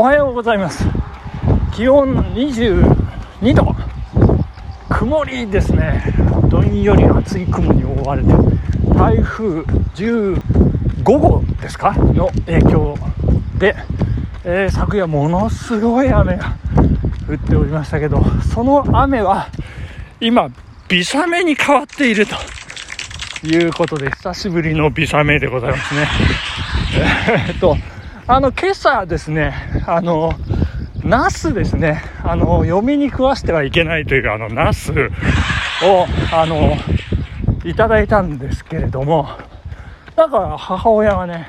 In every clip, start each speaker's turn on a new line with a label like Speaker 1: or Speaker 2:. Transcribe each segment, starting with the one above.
Speaker 1: おはようございます。気温22度。曇りですね。どんより厚い雲に覆われて台風15号ですかの影響で、えー、昨夜ものすごい雨が降っておりましたけどその雨は今微雨に変わっていると。いうことで久しぶりの微雨でございますね。え、っとあの今朝ですねあのナスですね、あの、嫁に食わしてはいけないというか、あの、ナスを、あの、いただいたんですけれども、なんか母親がね、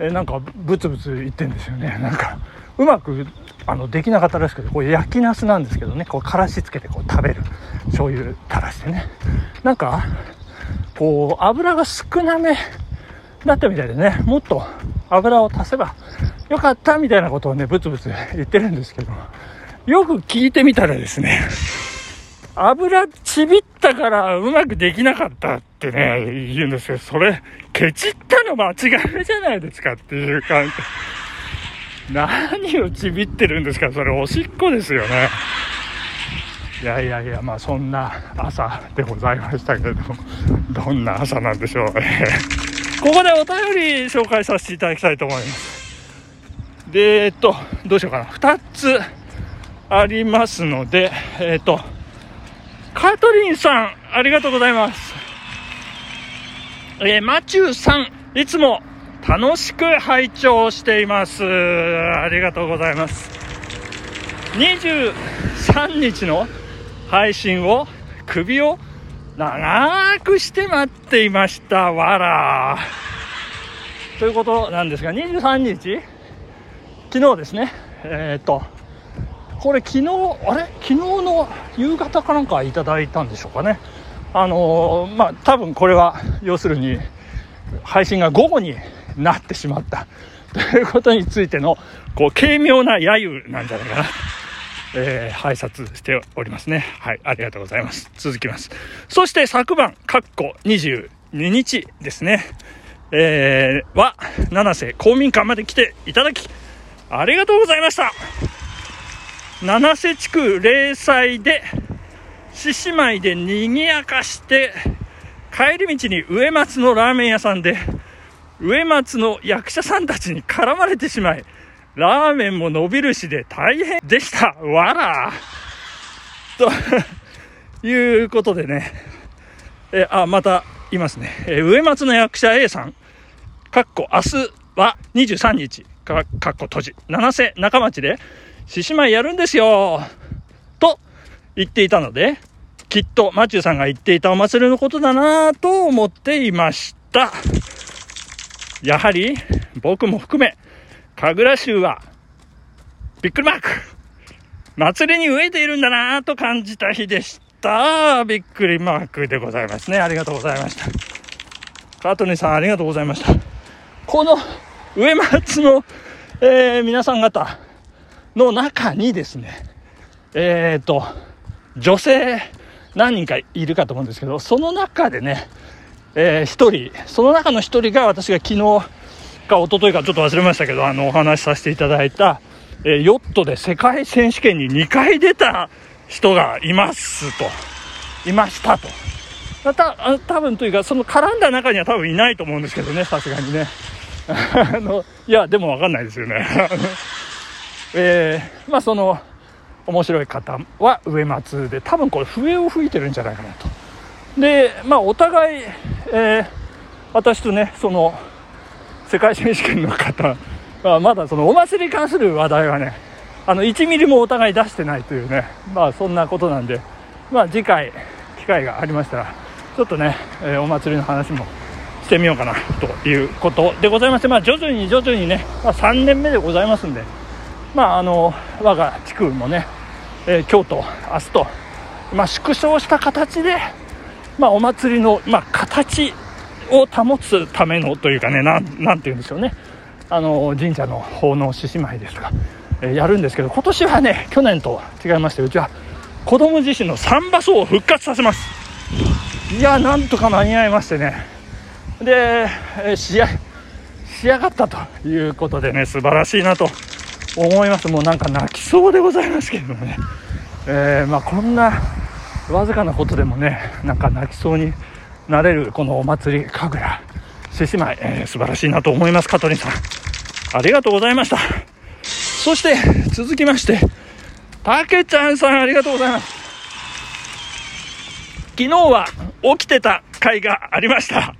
Speaker 1: えなんかブツブツ言ってんですよね。なんか、うまく、あの、できなかったらしくて、こう焼きナスなんですけどね、こう、からしつけてこう食べる。醤油垂らしてね。なんか、こう、油が少なめだったみたいでね、もっと油を足せばよかったみたいなことをね、ブツブツ言ってるんですけど、よく聞いてみたらですね、油ちびったからうまくできなかったってね、言うんですけど、それ、ケチったの間違いじゃないですかっていう感じ。何をちびってるんですかそれおしっこですよね。いやいやいや、まあそんな朝でございましたけれども、どんな朝なんでしょうね。ここでお便り紹介させていただきたいと思います。で、えっと、どうしようかな。2つありますので、えっと、カトリンさん、ありがとうございます。えー、マチューさん、いつも楽しく拝聴しています。ありがとうございます。23日の配信を首を長くして待っていました。わら。ということなんですが、23日？昨日ですね、えー、っと、これ昨日、あれ？昨日の夕方かなんかいただいたんでしょうかね。あのー、まあ、多分これは、要するに、配信が午後になってしまったということについての、こう、軽妙な揶揄なんじゃないかな。えー、拝察しておりますね。はい、ありがとうございます。続きます。そして昨晩、かっこ22日ですね。えー、は、七瀬公民館まで来ていただき、ありがとうございました七瀬地区零細で獅子舞で賑やかして帰り道に上松のラーメン屋さんで上松の役者さんたちに絡まれてしまいラーメンも伸びるしで大変でした。わら。ということでね。えあまたいますね、え上松の役者 A さん。かっこ明日は23日。か、かっこ閉じ。七瀬中町で、獅子舞やるんですよ。と言っていたので、きっとマチューさんが言っていたお祭りのことだなぁと思っていました。やはり、僕も含め、神楽衆は、びっくりマーク祭りに飢えているんだなぁと感じた日でした。びっくりマークでございますね。ありがとうございました。カートニーさんありがとうございました。この上松の、えー、皆さん方の中にですね、えっ、ー、と、女性何人かいるかと思うんですけど、その中でね、えー、1人、その中の1人が私が昨日か一昨日かちょっと忘れましたけど、あの、お話しさせていただいた、えー、ヨットで世界選手権に2回出た人がいますと、いましたと。また、多分というか、その絡んだ中には多分いないと思うんですけどね、さすがにね。あの、いや、でもわかんないですよね。えー、まあその、面白い方は上松で、多分これ笛を吹いてるんじゃないかなと。で、まあお互い、えー、私とね、その、世界選手権の方は、まだそのお祭りに関する話題はね、あの、1ミリもお互い出してないというね、まあそんなことなんで、まあ次回、機会がありましたら、ちょっとね、え、お祭りの話もしてみようかなということでございまして、まあ、徐々に徐々にね、まあ、3年目でございますんで、まあ、あの我が地区もね、えー、今日と明日と、まあ、縮小した形で、まあ、お祭りの、まあ、形を保つためのというかね、なんなんて言うんでしょうね、あの神社の奉納獅子舞ですとか、えー、やるんですけど、今年はね、去年と違いまして、うちは子供自身のサンバソを復活させます。いや、なんとか間に合いましてね、で、え仕上仕上がったということでね素晴らしいなと思います。もうなんか泣きそうでございますけれどもね、えー、まあ、こんなわずかなことでもねなんか泣きそうになれるこのお祭り神楽獅子舞、えー、素晴らしいなと思います香取さん。ありがとうございました。そして続きましてたけちゃんさんありがとうございます。昨日は起きてた回がありました。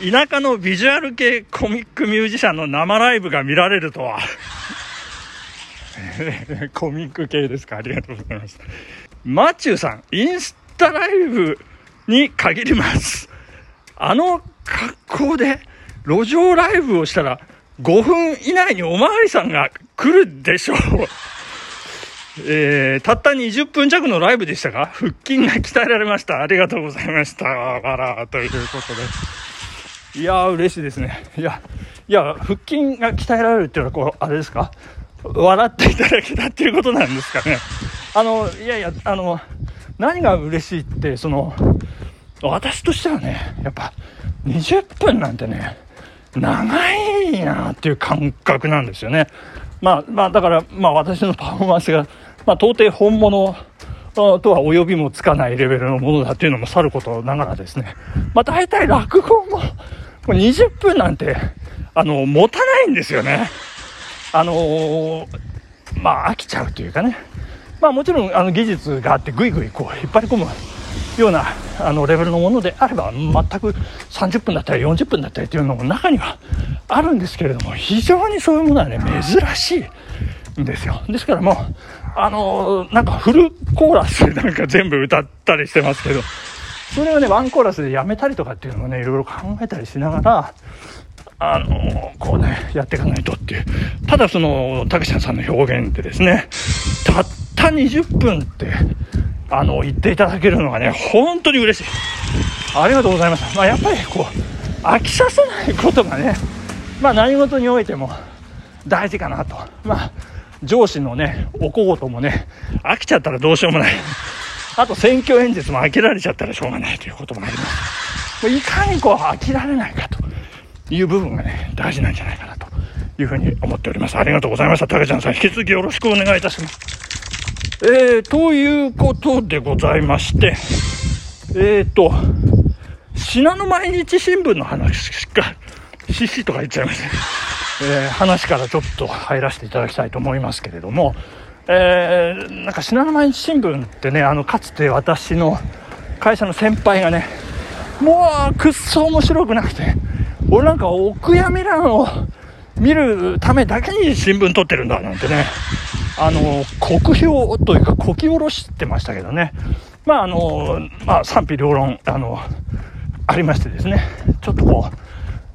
Speaker 1: 田舎のビジュアル系コミックミュージシャンの生ライブが見られるとは。コミック系ですか？ありがとうございます。マチューさん、インスタライブに限ります。あの格好で路上ライブをしたら5分以内におまわりさんが来るでしょう。えー、たった20分弱のライブでしたが、腹筋が鍛えられました。ありがとうございました。わら、ということで。いやー、嬉しいですね。いや、いや、腹筋が鍛えられるっていうのは、こう、あれですか？笑っていただけたっていうことなんですかね。あの、いやいや、あの、何が嬉しいって、その、私としてはね、やっぱ、20分なんてね、長いなっていう感覚なんですよね。まあ、まあ、だから、まあ私のパフォーマンスが、まあ到底本物とは及びもつかないレベルのものだっていうのもさることながらですね、まあ大体落語も、もう20分なんて、あの、持たないんですよね。あのー、まあ飽きちゃうというかね。まあもちろんあの技術があってぐいぐいこう引っ張り込むようなあのレベルのものであれば全く30分だったり40分だったりというのも中にはあるんですけれども非常にそういうものはね珍しいんですよ。ですからもうあの、なんかフルコーラスでなんか全部歌ったりしてますけどそれをねワンコーラスでやめたりとかっていうのもねいろいろ考えたりしながらあのこうねやっていかないとっていう。ただそのたけしさんの表現でですねたった20分ってあの、言っていただけるのがね、本当に嬉しい。ありがとうございます。まあ、やっぱりこう、飽きさせないことがね、まあ、何事においても大事かなと。まあ、上司のね、お小言もね、飽きちゃったらどうしようもない。あと、選挙演説も飽きられちゃったらしょうがないということもあります。いかにこう、飽きられないかという部分がね、大事なんじゃないかなというふうに思っております。ありがとうございました。たけちゃんさん、引き続きよろしくお願いいたします。えー、ということでございまして、えーと、信濃毎日新聞の話か、ししとか言っちゃいました、えー、話からちょっと入らせていただきたいと思いますけれども、えー、なんか信濃毎日新聞ってね、あの、かつて私の会社の先輩がね、もうくっそ面白くなくて、俺なんかお悔やみ欄を見るためだけに新聞撮ってるんだなんてね、あの、国評というか、こき下ろしてましたけどね。まあ、あの、まあ、賛否両論、あの、ありましてですね。ちょっとこ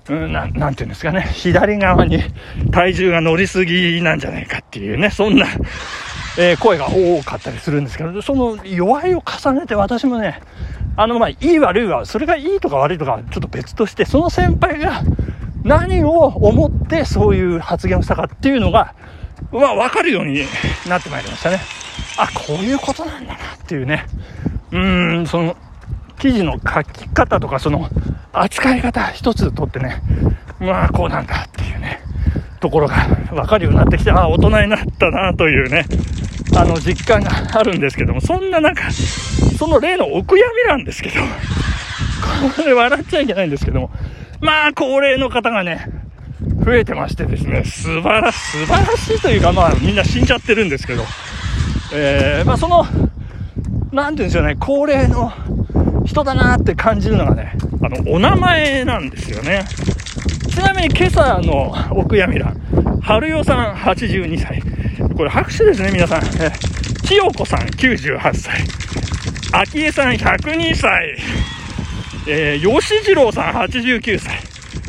Speaker 1: う、うん、ななんていうんですかね。左側に体重が乗りすぎなんじゃないかっていうね、そんな、えー、声が多かったりするんですけど、その弱いを重ねて私もね、あの、まあ、いい悪いは、それがいいとか悪いとか、ちょっと別として、その先輩が何を思ってそういう発言をしたかっていうのが、まあ、わかるようになってまいりましたね。あ、こういうことなんだなっていうね。うーん、その、記事の書き方とか、その、扱い方一つとってね、まあ、こうなんだっていうね、ところがわかるようになってきて、ああ、大人になったなというね、あの、実感があるんですけども、そんな中、その例のお悔やみなんですけど、これ笑っちゃいけないんですけども、まあ、高齢の方がね、増えてましてですね、素晴らし、素晴らしいというか、まあみんな死んじゃってるんですけど、えー、まあその、なんていうんですよね、高齢の人だなって感じるのがね、あの、お名前なんですよね。ちなみに今朝のお悔やみ欄、春代さん82歳。これ拍手ですね、皆さん。え千代子さん98歳。昭恵さん102歳。えー、吉次郎さん89歳。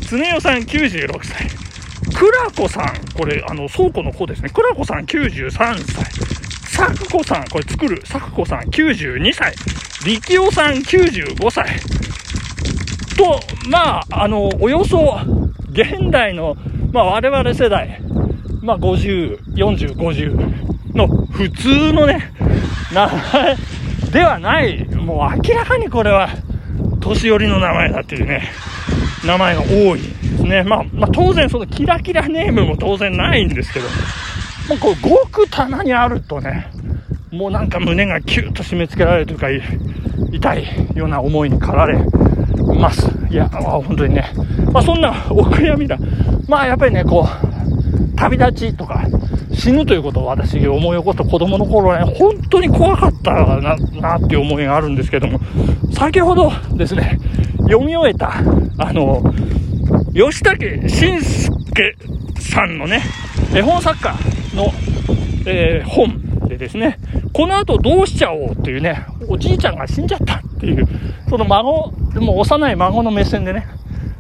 Speaker 1: 常代さん96歳。くらこさん、これ、あの、倉庫の子ですね。くらこさん93歳。さくこさん、これ作る、さくこさん92歳。力夫さん95歳。と、まあ、あの、およそ、現代の、まあ、我々世代、まあ、50、40、50の普通のね、名前ではない、もう明らかにこれは、年寄りの名前だっていうね、名前が多いですね。まあ、まあ、当然そのキラキラネームも当然ないんですけど、もうこう、ごく棚にあるとね、もうなんか胸がキュッと締め付けられるというか、痛いような思いに駆られます。いや、本当にね。まあ、そんなお悔やみだ。まあ、やっぱりね、こう、旅立ちとか、死ぬということを私思い起こした子供の頃ね、本当に怖かったな、なっていう思いがあるんですけども、先ほどですね、読み終えた、あの、吉武慎介さんのね、絵本作家の、えー、本でですね、この後どうしちゃおうっていうね、おじいちゃんが死んじゃったっていう、その孫、もう幼い孫の目線でね、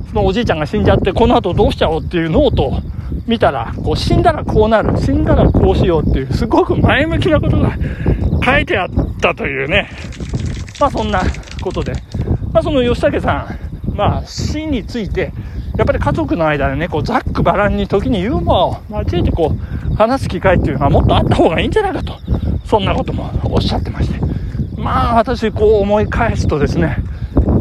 Speaker 1: そのおじいちゃんが死んじゃって、この後どうしちゃおうっていうノートを見たら、こう死んだらこうなる、死んだらこうしようっていう、すごく前向きなことが書いてあったというね、まあそんなことで、まあその吉武さん、まあ死について、やっぱり家族の間でね、こうざっくばらんに時にユーモアを交えてこう話す機会っていうのはもっとあった方がいいんじゃないかと、そんなこともおっしゃってまして。まあ私こう思い返すとですね、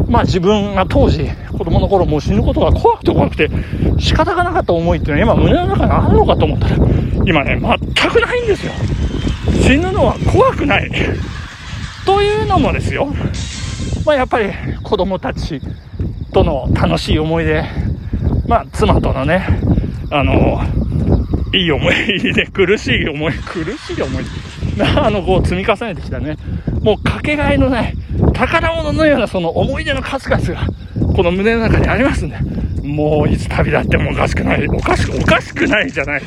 Speaker 1: まあ自分が当時子供の頃もう死ぬことが怖くて怖くて仕方がなかった思いっていうのは今胸の中にあるのかと思ったら今ね全くないんですよ。死ぬのは怖くない。というのもですよ。まあやっぱり子供たちとの楽しい思い出まあ妻とのねあのいい思い出苦しい思い 苦しい思い あのこう積み重ねてきたねもうかけがえのない宝物のようなその思い出の数々がこの胸の中にありますんで、もういつ旅立ってもおかしくない、おかしく、おかしくないじゃない。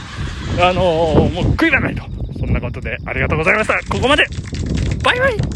Speaker 1: あのー、もう悔いがないと。そんなことでありがとうございました。ここまで。バイバイ